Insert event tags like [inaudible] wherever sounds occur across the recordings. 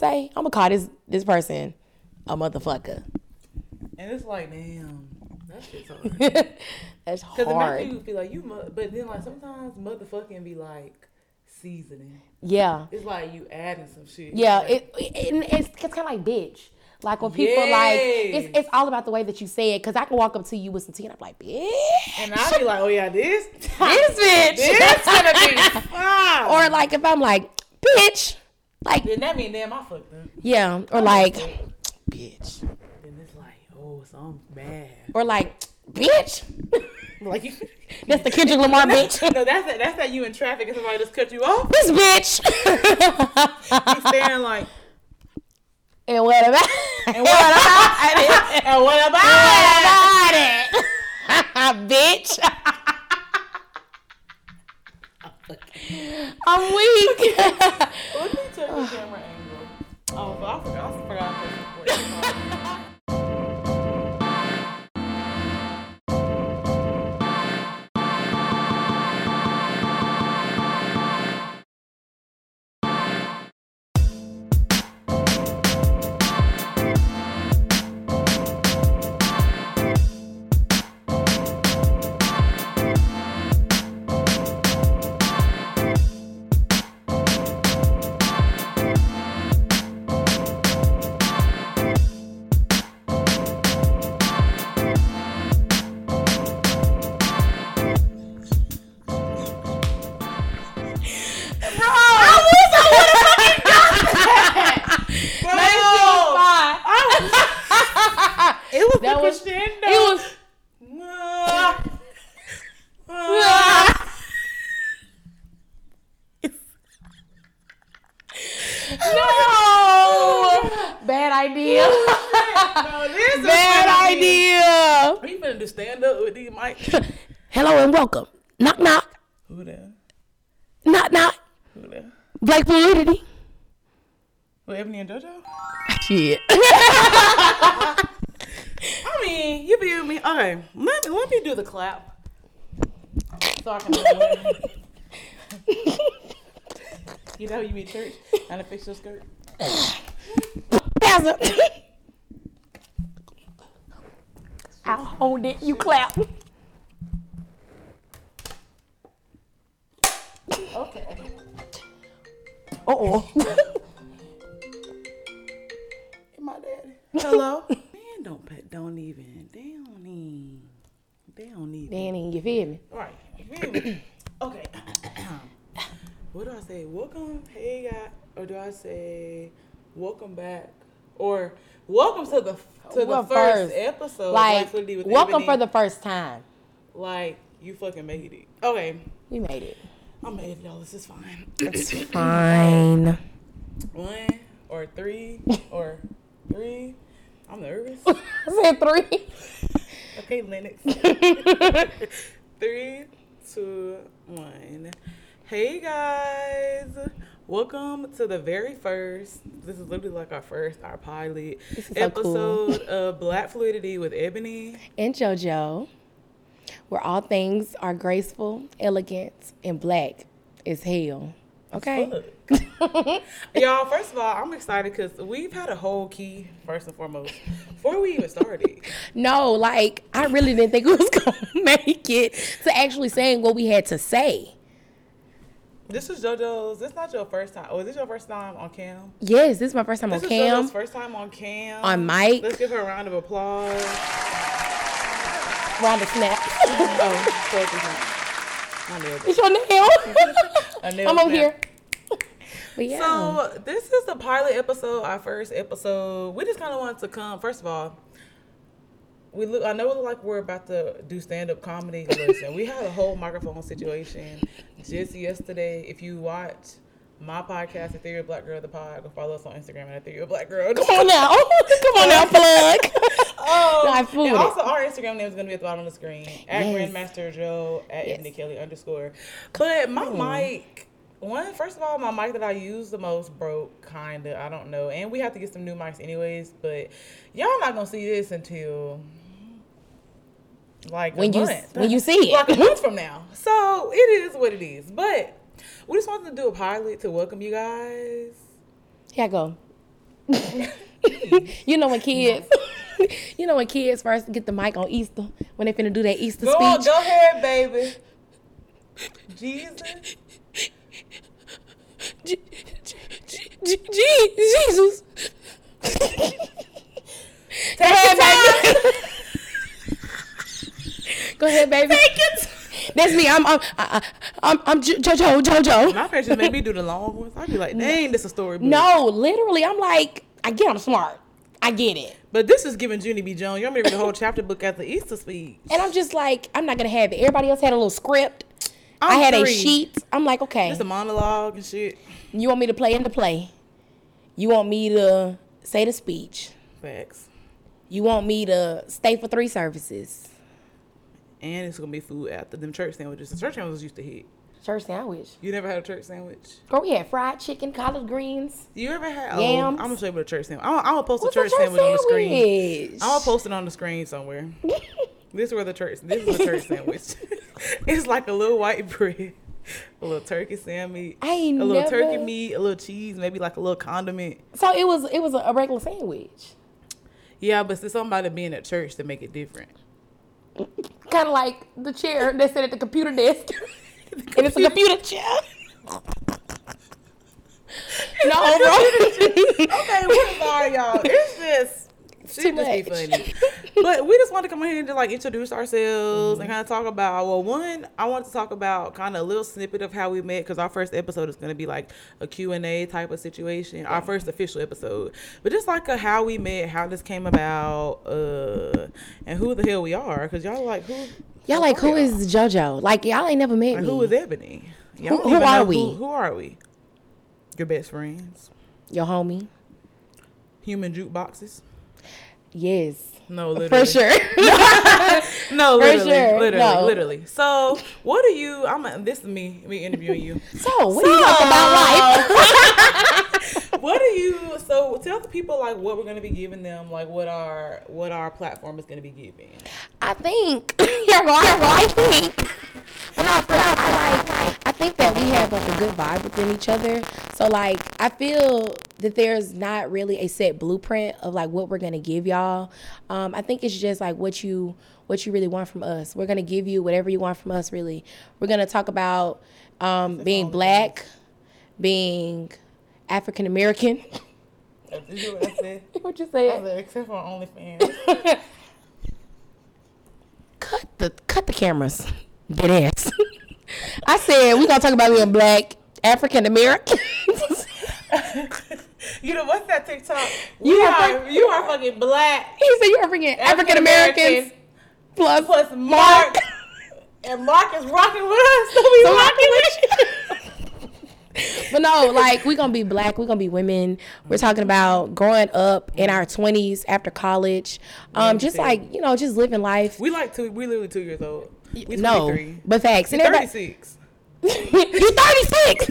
say? I'm gonna call this this person a motherfucker. And it's like, damn, that shit's hard. [laughs] That's Because it hard. makes you feel like you, mu- but then like sometimes motherfucking be like seasoning. Yeah. It's like you adding some shit. Yeah, Like, it, it it's, it's kind of like bitch. Like when people like it's it's all about the way that you say it. Cause I can walk up to you with some tea and I'm like, bitch, and I'll be like, oh yeah, this, [laughs] this bitch. this gonna be [laughs] fine. or like if I'm like, bitch, like then that mean damn, I fucked up. yeah, or like, bitch, Then it's like, oh, something's bad. or like, bitch. [laughs] Like you. [laughs] That's the Kendrick Lamar bitch. [laughs] No, that's that. That's that you in traffic and somebody just cut you off. this bitch. You staring like, and what about? and what about it? And what about it? What about it? bitch. I'm weak. Welcome. Knock knock. Who there? Knock knock. Who there? Black fluidity. Who, Ebony and JoJo? Shit. [laughs] I mean, you feel me? Okay, let me, let me do the clap. So I can. You know you be at church and to fix your skirt? It. [laughs] I'll hold it. You clap. Oh. [laughs] My daddy. Hello? [laughs] Man, don't pet, don't even, they don't even, they don't even. Danny, you feel me? Right. You feel me? [coughs] okay. [coughs] what do I say? Welcome, hey guy, or do I say welcome back, or welcome to the to the first, first. episode? of Like, Black with welcome Ebony. for the first time. like you fucking made it. Okay, We made it. I'm made y'all. This is fine. It's fine. One or three [laughs] or three. I'm nervous. [laughs] I said three. Okay, Lennox. [laughs] Three, two, one. Hey guys, welcome to the very first. This is literally like our first, our pilot This is so cool. episode of Black Fluidity with Ebony. and JoJo, where all things are graceful, elegant, and black as hell. Okay. [laughs] Y'all, first of all, I'm excited because we've had a whole key, first and foremost, before we even started. [laughs] No, like I really didn't think we was [laughs] gonna make it to actually saying what we had to say. This is JoJo's. This not your first time. Oh, is this your first time on cam? Yes, this is my first time This on is JoJo's cam. first time on cam. On mic. Let's give her a round of applause. Round of snaps. Oh, close this one. I nailed it. it's your nail. [laughs] I nailed I'm over here. But yeah. So this is the pilot episode, our first episode. We just kind of wanted to come. First of all, we look. I know like we're about to do stand up comedy. Listen, we had a whole microphone situation just yesterday. If you watch my podcast, Ethereal Black Girl, the pod, go follow us on Instagram at Ethereal Black Girl. Come on now. [laughs] Come on now, plug. [laughs] Oh, I fooled and it. also our Instagram name is gonna be at the bottom of the screen at Yes. Grandmaster Joe at Yes. Kelly underscore. But my mic, one first of all, my mic that I use the most broke, kinda. I don't know, and we have to get some new mics anyways. But y'all not gonna see this until like When you- month. when you [laughs] see it. like a month from now. So it is what it is. But we just wanted to do a pilot to welcome you guys. Here I go. [laughs] [laughs] you know when kids, [laughs] you know when kids first get the mic on Easter when they finna do that Easter Go on, speech. go ahead, baby. Jesus. J- J- J- J- Jesus. Go ahead, baby. Go ahead, baby. That's me. I'm I'm I, I- I'm I'm JoJo JoJo. My parents just made me do the long ones. I'd be like, dang, this a story. No, literally, I'm like, I get I'm smart. I get it. But this is giving Junie B. Jones. You want me to read the whole chapter book at the Easter speech? And I'm just like, I'm not gonna have it. Everybody else had a little script. i I'm had a sheet. I'm like, okay, It's a monologue and shit. you want me to play in the play? You want me to say the speech? Facts. You want me to stay for three services? And it's gonna be food after them church sandwiches. The church sandwiches used to hit. Church sandwich. You never had a church sandwich? Girl, we had fried chicken, collard greens. You ever had? Oh, yams. Oh, I'm gonna show you what a church sandwich. I'm, I'm gonna post What's a church, sandwich, on the screen. I'm gonna post it on the screen somewhere. [laughs] This is where the church. This is the church sandwich. [laughs] it's like a little white bread, a little turkey sandwich, I a little never- turkey meat, a little cheese, maybe like a little condiment. So it was it was a, a regular sandwich, Yeah, but it's somebody being at church to make it different. kind of like the chair that sit at the computer desk, [laughs] [laughs] and it's a computer chair. no, bro. Okay, we're sorry, [laughs] y'all. It's just she Too just be much. funny. [laughs] But we just want to come in here and just like introduce ourselves and kind of talk about. Well, one, I want to talk about kind of a little snippet of how we met because our first episode is going to be like a Q and A type of situation. Our first official episode, but just like a how we met, how this came about, uh, and who the hell we are. Because y'all like who? Y'all like who are is JoJo? Like y'all ain't never met Like, me. who is Ebony? Y'all Who- who are we? Who, who are we? Your best friends? Your homie? Human jukeboxes? Yes, No, literally. for sure. [laughs] No, For literally, sure. literally, No. literally. So, what do you? I'm. This is me. Me interviewing you. [laughs] so what do you talk about life? [laughs] what do you? So, tell the people like what we're gonna be giving them, like what our what our platform is gonna be giving. I think [laughs] yeah, well, I, I think. No, for real, I like. I think that we have like a good vibe within each other. So like, I feel that there's not really a set blueprint of like what we're gonna give y'all. Um, I think it's just like what you what you really want from us. We're gonna give you whatever you want from us. Really, we're gonna talk about um, being black, being African American. Did you [laughs] what I said? what you say? Except for OnlyFans. [laughs] cut the cut the cameras. Dead ass. [laughs] I said we gonna talk about being black African Americans. [laughs] you know what's that TikTok? [laughs] You You are are you are fucking black. he said you're freaking African Americans plus plus Mark. And Mark is rocking with us, so we So rocking with you. But no, like we're gonna be black, we're gonna be women. We're talking about growing up in our twenties after college, um, just like you know, just living life. We like two. We literally two years old. We no, but facts. And You're 36. [laughs] you thirty six.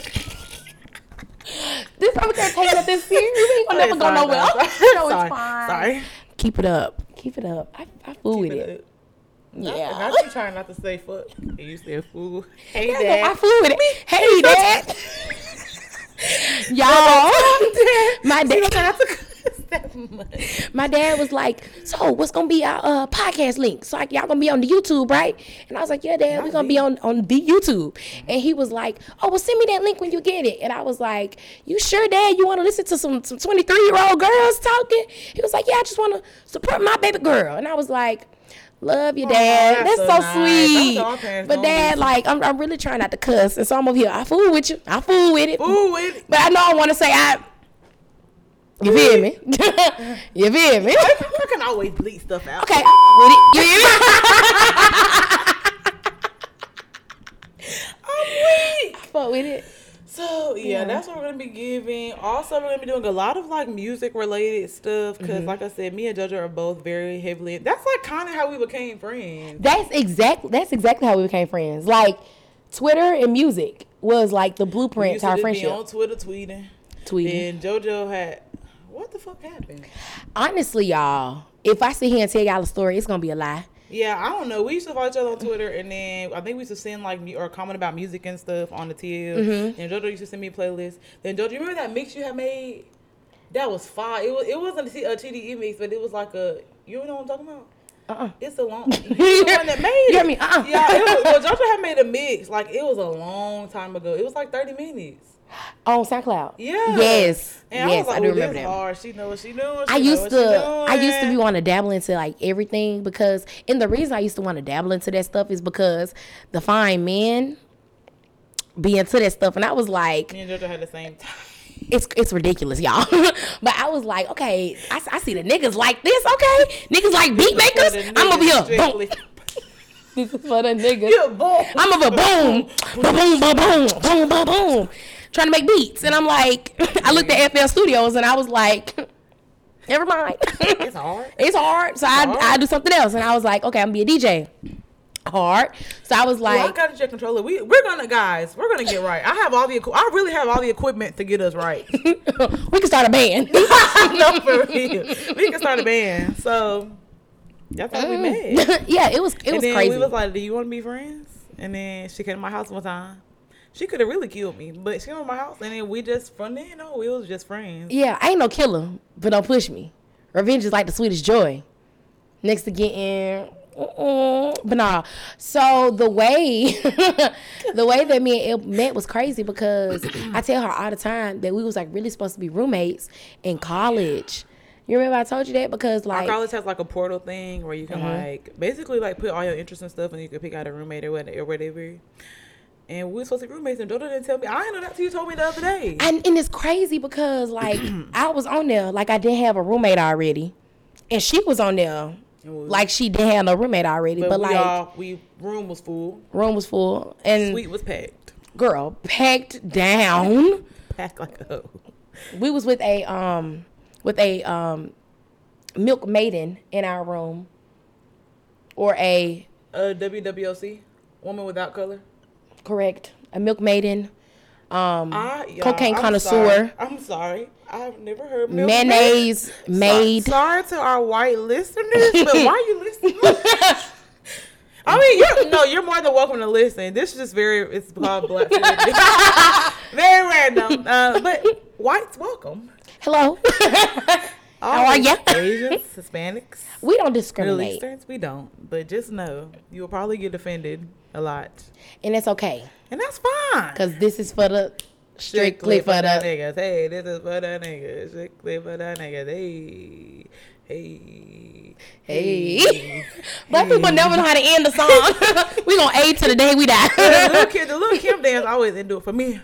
this we can't take it up this serious. We ain't gonna never go nowhere. [laughs] no, it's fine. Sorry. Keep it up. Keep it up. I, I fool with it. Yeah. Not you trying not to say fuck. And you said fool. Hey, I dad. flew with it. Hey, dad. [laughs] Y'all, [laughs] my dad, Not to cuss that much. my dad was like, "So, what's gonna be our uh, podcast link? So, like, y'all gonna be on the YouTube, right?" And I was like, "Yeah, Dad, we're gonna be on on the YouTube." And he was like, "Oh, well, send me that link when you get it." And I was like, "You sure, Dad? You want to listen to some some twenty three year old girls talking?" He was like, "Yeah, I just want to support my baby girl." And I was like. Love you, oh, Dad. that's That's, so so sweet. But Dad, like, I'm, I'm really trying not to cuss, and so I'm over here. I fool with you. I fool with it. Ooh, it. But I know I want to say I. You feel me? [laughs] you feel me? I can always bleed stuff out. Okay, with it. [laughs] You hear me? I'm weak. I fuck with it. So yeah, that's what we're gonna be giving. Also, we're gonna be doing a lot of like music related stuff because, Mm-hmm. like I said, me and JoJo are both very heavily. That's like kind of how we became friends. That's exactly that's exactly how we became friends. Like Twitter and music was like the We blueprint used to our just be friendship. on Twitter tweeting. Tweeting. And JoJo had what the fuck happened? Honestly, y'all, if I sit here and tell y'all a story, it's gonna be a lie. Yeah, I don't know. We used to follow each other on Twitter, and then I think we used to send like or comment about music and stuff on the TL. Mm-hmm. And JoJo used to send me playlists. Then JoJo, you remember that mix you had made? That was fire. It was. It wasn't a TDE mix, but it was like a. You know what I'm talking about? Uh-uh. It's a long. [laughs] You the one that made it. me? Uh-uh. Yeah. It was, well, JoJo had made a mix. Like it was a long time ago. It was like 30 minutes. On SoundCloud. Yeah. Yes. And yes, I, like, I do remember that. hard. She know what she. I She know used to I used to be doing." want to dabble into like everything because and the reason I used to want to dabble into that stuff is because the fine men be into that stuff and I was like Me and JoJo had the same time it's it's ridiculous, y'all. [laughs] but I was like, okay, I, I, see the niggas like this. Okay, niggas like beat makers. I'm gonna be a Boom. [laughs] this is for the niggas. Yeah, I'm gonna boom, ba boom, ba boom, boom, ba boom, trying to make beats. And I'm like, [laughs] I looked at FL Studios and I was like. Never mind. it's hard. It's hard. So it's I, hard. I do something else. And I was like, okay, I'm going to be a DJ. Hard. So I was Well, I like, got a jet controller. We we're gonna guys. We're gonna get right. I have all the. I really have all the equipment to get us right. [laughs] we can start a band. [laughs] no, for real. We can start a band. So that's how we mm. met. [laughs] yeah, it was it and was then crazy. we was like, "Do you want to be friends?" And then she came to my house one time. She could have really killed me, but she came to my house, and then we just from then on, we was just friends. yeah, I ain't no killer, but don't push me. Revenge is like the sweetest joy. Next to getting. But nah. So the way, [laughs] the way that me and Elle met was crazy because [clears throat] I tell her all the time that we was like really supposed to be roommates in college. You remember I told you that because Our like college has like a portal thing where you can Mm-hmm. like basically like put all your interests and stuff, and you can pick out a roommate or whatever. And we were supposed to be roommates, and Dodo didn't tell me. I didn't know that till you told me the other day. And and it's crazy because like [clears throat] I was on there like I didn't have a roommate already, and she was on there like she didn't have no roommate already. But, but, we like all we room was full, room was full and suite was packed, girl packed down. [laughs] packed like a hoe. we was with a um with a um milk maiden in our room, or a Uh, WWOC, woman without color. correct a milk maiden, um I, cocaine I'm connoisseur. sorry. I'm sorry. I've never heard milk mayonnaise made. So- sorry to our white listeners, but why are you listening? [laughs] I mean, you're no, you're more than welcome to listen. This is just very, it's called black. [laughs] very random, uh, but whites welcome. Hello. [laughs] How are Always. ya? Asians, [laughs] Hispanics, we don't Middle discriminate, Easterns, we don't. But just know you will probably get offended a lot, and it's okay. and that's fine. Cause this is for the strictly for the niggas. Hey, this is for the niggas. Strictly for the niggas. Hey, hey, hey. [laughs] Black people never know how to end the song. [laughs] we gonna aid to the day we the die. little kid, the little Kim dance always didn't do it for me.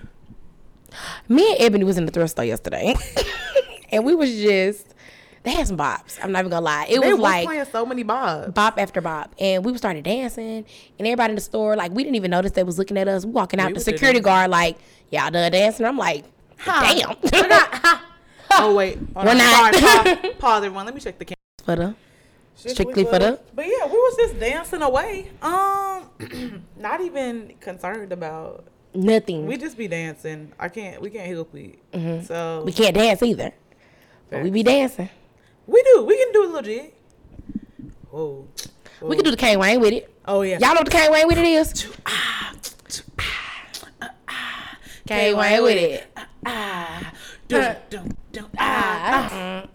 Me and Ebony was in the thrift store yesterday, and we was just they had some bops. I'm not even gonna lie. It They was was like playing so many bops, bop after bop, and we started dancing, and everybody in the store like we didn't even notice they was looking at us. We walking out, We the security guard like y'all done dancing. I'm like, damn. [laughs] [laughs] Oh wait, hold We're on. not. Sorry, pause, [laughs] pause, everyone. Let me check the camera. for the Strictly for the- But yeah, we was just dancing away. Um, [clears throat] not even concerned about. nothing. We just be dancing. I can't. We can't help it. So Mm-hmm. we can't dance either, but we be dancing. We do. We can do a little jig. Whoa. Whoa. We can do the Kane Wayne with it. Oh yeah. Y'all know what the Kane Wayne with it is? Ah, ah, uh, ah. Kane Wayne with it. Ah, dun, dun, dun, ah, Ah.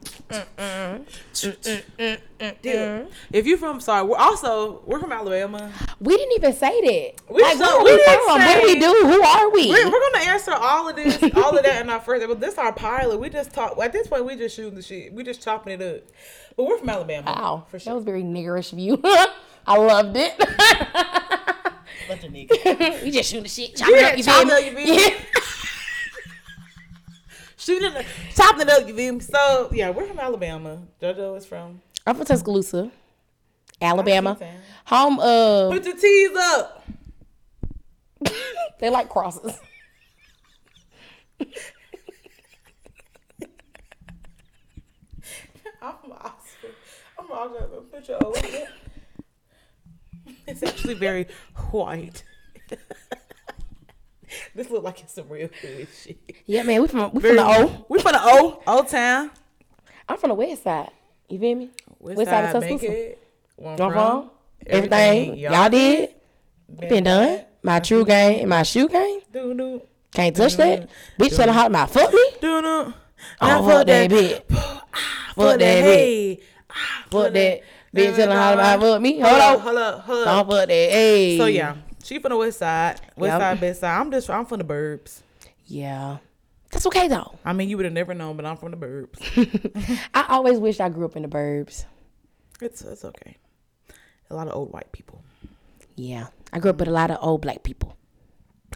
Dude, If you from sorry, we're also we're from Alabama. We didn't even say that. We like, so- where are we we didn't from? What do we do? Who are we? We're, we're gonna answer all of this, all of that in our first. But this our pilot. We just talk at this point. We just shooting the shit. We just chopping it up. But we're from Alabama. Wow, for sure. that was very niggerish of you. [laughs] I loved it. Bunch of niggas. [laughs] we just shooting the shit, chopping Yeah, up. You chopping up, you feel me? Shooting, chopping it up. You feel me? So yeah, we're from Alabama. JoJo is from. I'm from Tuscaloosa, Alabama, home of. Put your T's up. [laughs] They like crosses. [laughs] I'm Oxford. I'm Oxford. Put your O in it. It's actually very white. [laughs] [laughs] this look like it's some real good shit. Yeah, man, we from we Very, from the O. We from the O, Old Town. I'm from the West Side. You feel me? West side of Tuscaloosa. Bankhead, One Y'all from. from? Everything y'all did been done. My true game and my shoe game. Do do Can't touch that. Bitch, tell her how my fuck me. do do. Oh, fuck that bitch. Fuck that bitch. Fuck that bitch telling how to fuck me. Hold Hold up, hold up, Don't fuck that. Hey. So yeah, she from the west side, west Yep. side, best side. I'm just, I'm from the burbs. Yeah. That's okay though. I mean, you would have never known, but I'm from the burbs. [laughs] I always wished I grew up in the burbs. it's, it's okay. A lot of old white people. Yeah. I grew up with a lot of old black people.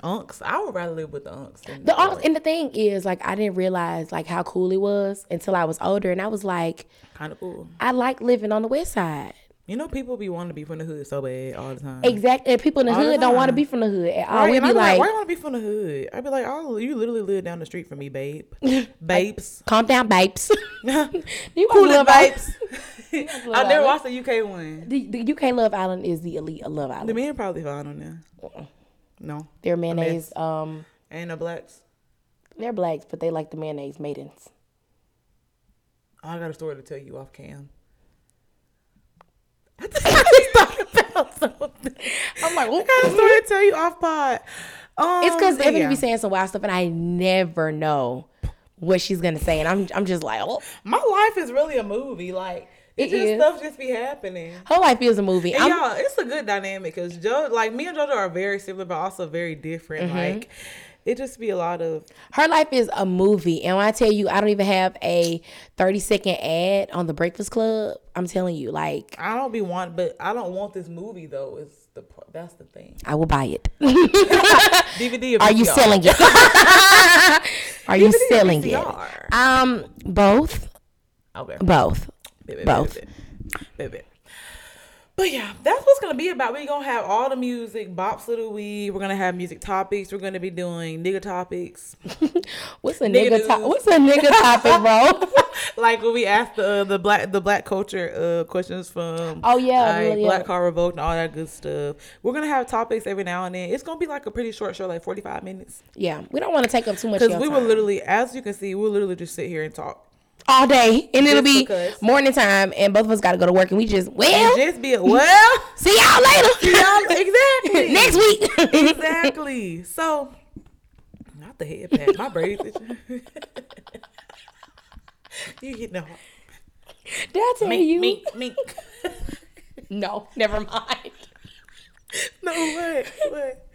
Unks. I would rather live with the unks. The honest, and the thing is, like, I didn't realize like how cool it was until I was older, and I was like, kind of cool. I like living on the west side. You know, people be wanting to be from the hood so bad all the time. Exactly. And people in the All the hood don't want to be from the hood at all. Right, We be like, like, why you want to be from the hood? I'd be like, oh, you literally live down the street from me, babe. [laughs] Babes. calm down, babes. [laughs] [laughs] you Cool love it, babes. I never watched the UK one. The, the UK Love Island is the elite of Love Island. The men probably fine on there. No. They're mayonnaise. Um, Ain't no blacks. they're blacks, but they like the mayonnaise maidens. I got a story to tell you off cam. [laughs] I just talking about something. I'm like, what kind of story to tell you off pod. Um, It's because Ebony yeah. be saying some wild stuff, and I never know what she's gonna say, and I'm I'm just like, oh, My life is really a movie. Like it, It just is. stuff just be happening. her life is a movie. And I'm, y'all, it's a good dynamic because Joe, like me and JoJo, are very similar, but also very different. Mm-hmm. Like it just be a lot of her life is a movie, and when I tell you, I don't even have a 30 second ad on the Breakfast Club. I'm telling you, like, I don't be want, but I don't want this movie though. Is the that's the thing. I will buy it. [laughs] DVD. Are you selling it? [laughs] Are you DVD selling it? Um, both, Okay. both. Both. But yeah, that's what's gonna be about. We're gonna have all the music, bops of the week. We're gonna have music topics. We're gonna be doing nigga topics, [laughs] What's a Nigga nigga? To- what's a nigga topic, bro? [laughs] like when we asked the uh, the black the black culture uh, questions from Oh, yeah, like, yeah. Black Card Revoked and all that good stuff. We're gonna have topics every now and then. It's gonna be like a pretty short show, like forty five minutes, yeah, we don't want to take up too much. because we your will literally, as you can see, we'll literally just sit here and talk. All day, and it'll be because. morning time, and both of us got to go to work, and we just well, And just be well, [laughs] see y'all later. y'all- exactly [laughs] next week. exactly. So, not the head pat, my braids. [laughs] you get no Did I tell you? mink, mink. No, never mind. No what? What?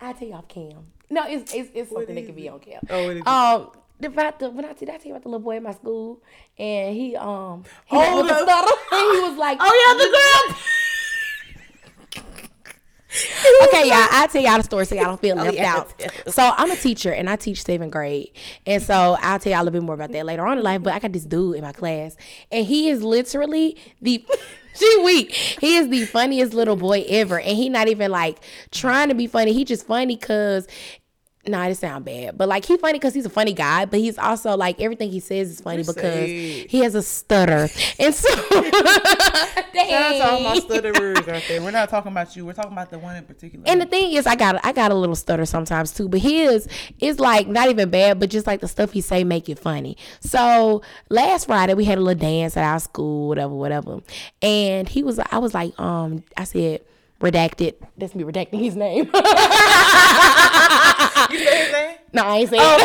I tell you off cam. No, it's it's, it's something that can be on cam. Oh, it? Um, about the when I did I tell you about the little boy in my school, and he um he Oh, the stutter, and he was like, Oh yeah, the girl. [laughs] [laughs] okay, y'all, I tell y'all the story so y'all don't feel left Oh, yeah, out. So I'm a teacher and I teach seventh grade, and so I'll tell y'all a little bit more about that later on in life. But I got this dude in my class, and he is literally the. [laughs] She weak. He is the funniest little boy ever, and he not even like trying to be funny. He just funny cause. Nah, it sound bad, but like he's funny because he's a funny guy, but he's also like everything he says is funny You because say. he has a stutter, and so. [laughs] Shout out to all my stutterers out there. We're not talking about you. We're talking about the one in particular. And the thing is, I got I got a little stutter sometimes too, but his is like not even bad, but just like the stuff he say make it funny. So last Friday we had a little dance at our school, whatever, whatever, and he was I was like, um, I said redacted. That's me redacting his name. [laughs] you say his name? No, I ain't saying. [laughs]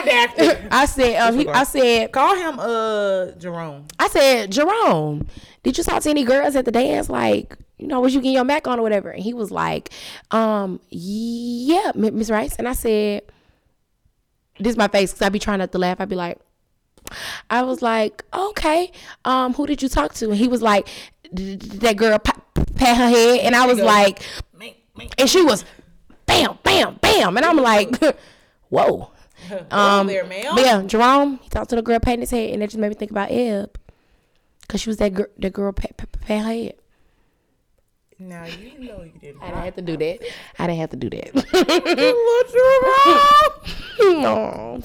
Redacted. I said, um, he, I said, Call him uh Jerome. I said, Jerome, did you talk to any girls at the dance? Like, you know, was you getting your Mac on or whatever? And he was like, um, yeah, Miss Rice. And I said, this is my face because I'd be trying not to laugh. I'd be like, I was like, okay, um, who did you talk to? And he was like, "D- d- that girl pa- pat her head. And I was like, Mink, mink. and she was, bam, bam, bam. And I'm like, [laughs] whoa. [laughs] Um, there, ma'am. But yeah, Jerome, he talked to the girl patting his head, and that just made me think about Eb. Cause she was that girl, that girl pat, pat, pat her head. Now you know you didn't. I didn't have to do that. I didn't have to do that. [laughs] No,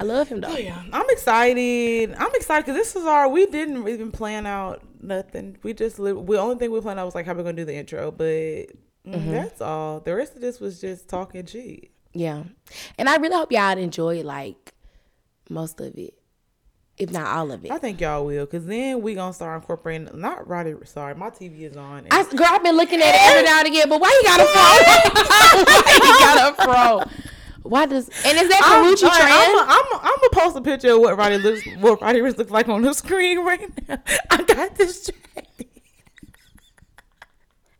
I love him though. Oh, yeah, I'm excited. I'm excited because this is our. We didn't even plan out nothing. We just li- the only thing we planned out was like how we're gonna do the intro, but mm, Mm-hmm. that's all. The rest of this was just talking shit. Yeah, and I really hope y'all enjoy like most of it, if not all of it. I think y'all will, cause then we gonna start incorporating. Not Roddy. Sorry, my TV is on. and- I, girl, I've been looking at it every now and again, but why you got a fro? why you got a fro? Why does and is that I'm, Karuchi right, trend? I'm, a, I'm, a, I'm gonna post a picture of what Roddy looks, what Roddy Ricch looks like on the screen right now. [laughs] I got this. he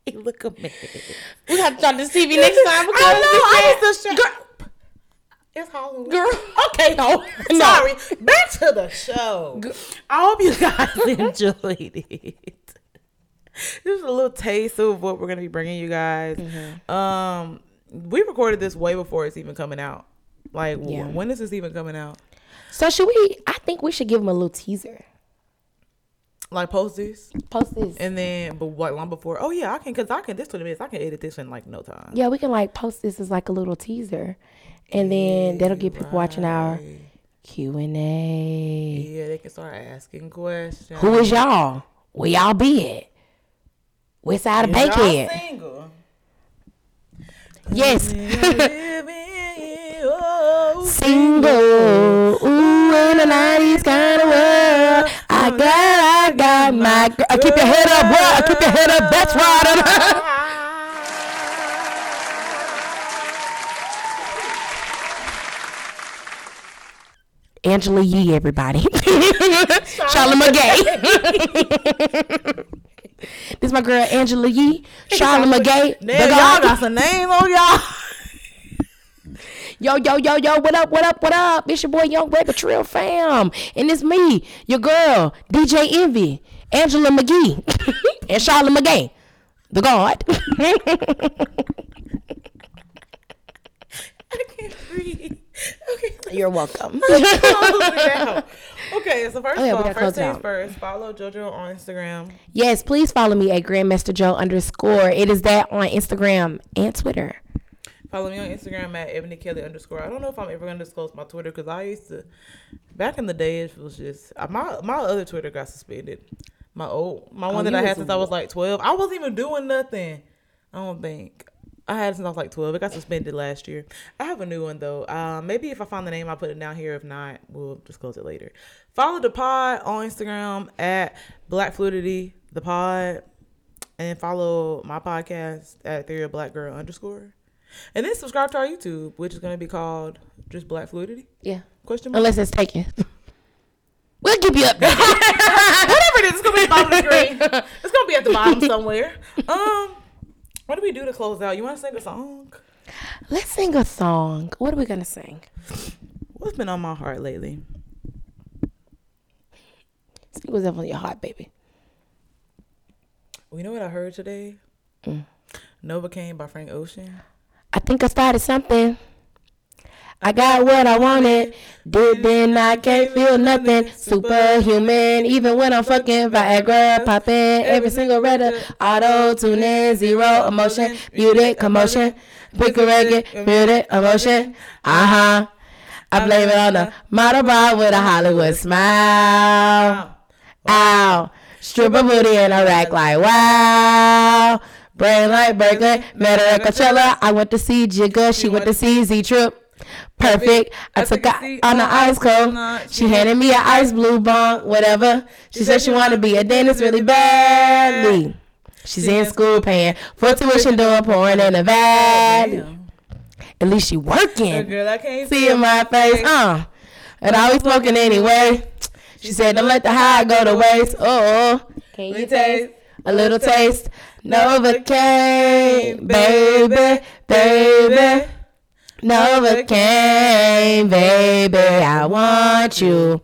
[laughs] look a man. we have to start this TV next time because I know. I was distracted. It's Halloween. Girl. Okay, no. [laughs] No. Sorry. Back to the show. I hope you guys [laughs] enjoyed it. This is a little taste of what we're gonna be bringing you guys. Mm-hmm. Um, we recorded this way before it's even coming out. Like, Yeah. when is this even coming out? So should we? I think we should give him a little teaser. Like, post this, Post this. and then, but what long before? Oh yeah, I can, cause I can. This twenty minutes, I can edit this in like no time. yeah, we can like post this as like a little teaser, and then that'll get people watching our Q and A. Yeah, they can start asking questions. Who is y'all? Where y'all be at? West side of Bankhead? single? Yes. [laughs] Single, ooh, in the 90s I my girl. Uh, Keep your head up, boy. Keep your head up. That's right. [laughs] Angela Yee, everybody. [laughs] Charlotte McGay. [laughs] this is my girl Angela Yee. Charlotte McGay. the Damn, y'all got some name on y'all. Yo, yo, yo, yo, what up, what up, what up? It's your boy Young Rabbit Trail fam. And it's me, your girl, DJ Envy, Angela McGee, [laughs] and Charlotte McGay. The God. I can't breathe. Okay, You're welcome. close it out. Okay, so first Oh, yeah, of all, first things out. first, follow JoJo on Instagram. yes, please follow me at Grandmaster Joe underscore. It is that on Instagram and Twitter. Follow me on Instagram at Ebony Kelly underscore. I don't know if I'm ever gonna disclose my Twitter because I used to, back in the day, it was just uh, my my other Twitter got suspended. My old my one Oh, that I had since I was like 12. I wasn't even doing nothing. I don't think I had it since I was like 12. It got suspended last year. I have a new one though. Um, maybe if I find the name, I'll put it down here. If not, we'll disclose it later. Follow the pod on Instagram at Black Fluidity the pod, and follow my podcast at Ethereal Black Girl underscore. And then subscribe to our YouTube, which is going to be called just Black Fluidity? Yeah. Question mark. Unless it's taken. [laughs] We'll keep you updated. [laughs] Whatever it is, it's going to be at the bottom of the screen. [laughs] It's to be at the bottom somewhere. Um, what do we do to close out? You want to sing a song? Let's sing a song. What are we going to sing? What's been on my heart lately? Sing what's up on your heart, baby. Well, you know what I heard today? Novacane by Frank Ocean. I think I started something. I got what I wanted. Did then I can't feel nothing. Superhuman, even when I'm fucking Viagra, popping every single record. Auto tune tuning, zero emotion, muted commotion, pick a record, muted emotion. Uh huh. I blame it on the model bra with a Hollywood smile. Ow. Stripper booty in a rack like wow. Brain like Berkeley, met her at Coachella. I went to see Jigga, she went to see Z Trip. Perfect. I took her on the ice cold. She handed me an ice blue bong, whatever. She said she wanted to be a dentist really badly. She's in school paying for tuition, doing pouring in the valley. At least she A working. girl I can't See in my face, uh. And I was smoking anyway. She said, don't let the high go to waste. Oh, can you taste a little taste? Novocaine, baby, baby. Novocaine, baby, I want you.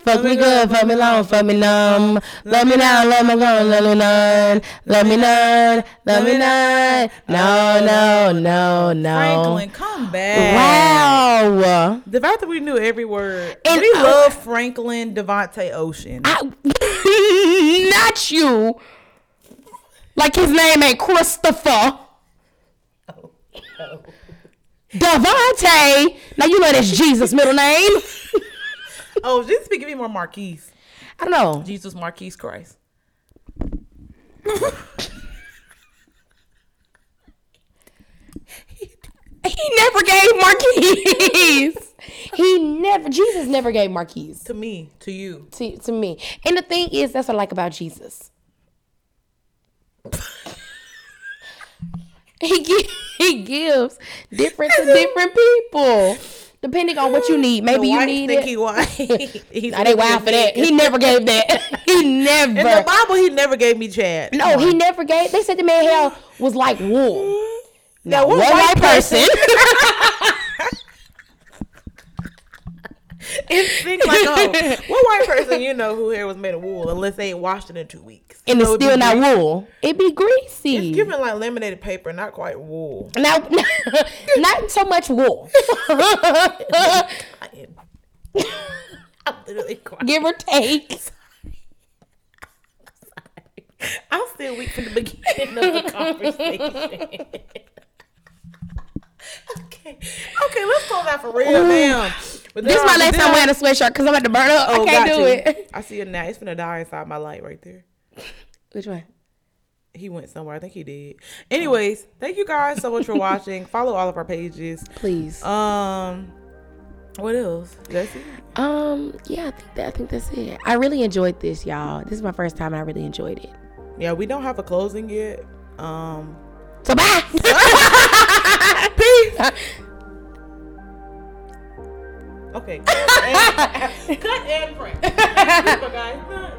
Fuck me good, fuck me long, fuck me numb. Let me now, let me go, let me none. Let me none, let me none. No, no, no, no. Franklin, come back. Wow. The fact that we knew every word. And we love Franklin Devontae Ocean. I, [laughs] not you. Like his name ain't Christopher. Oh, oh. Devontae. Now you know that's Jesus' middle name. [laughs] oh, Jesus be giving me more Marquise. I don't know. Jesus Marquise Christ. [laughs] He never gave Marquise. he never. Jesus never gave Marquise To me, to you. to, to me. And the thing is, that's what I like about Jesus. [laughs] he gi- he gives different to different people, depending on what you need. Maybe you need think it. he white. [laughs] He's Nah, they wild for that. He never gave that. [laughs] He never. In the. Bible, he never gave me Chad. No, he never gave. They said the man hell was like wool. Mm-hmm. Now, One what white person. It seems like oh, [laughs] what white person you know who hair was made of wool unless they ain't washed it in two weeks, and it's So it'd still not greasy. wool. it'd be greasy. It's giving like laminated paper, not quite wool. now, [laughs] not so much wool. [laughs] I'm literally crying. Give or take. I'm still weak from the beginning of the conversation. Okay, let's close that for real, damn. But This is my last time wearing a sweatshirt because I'm about to burn up. Oh, I can't do you. it. I see it now. It's gonna die inside my light right there. Which one? He went somewhere. I think he did. Anyways, thank you guys so much for [laughs] watching. Follow all of our pages. Please. Um, what else? That's it. Um, yeah, I think that I think that's it. I really enjoyed this, y'all. This is my first time and I really enjoyed it. Yeah, we don't have a closing yet. Um, So bye. [laughs] [laughs] [laughs] Okay. Cut and, cut and print. [laughs] Super guys.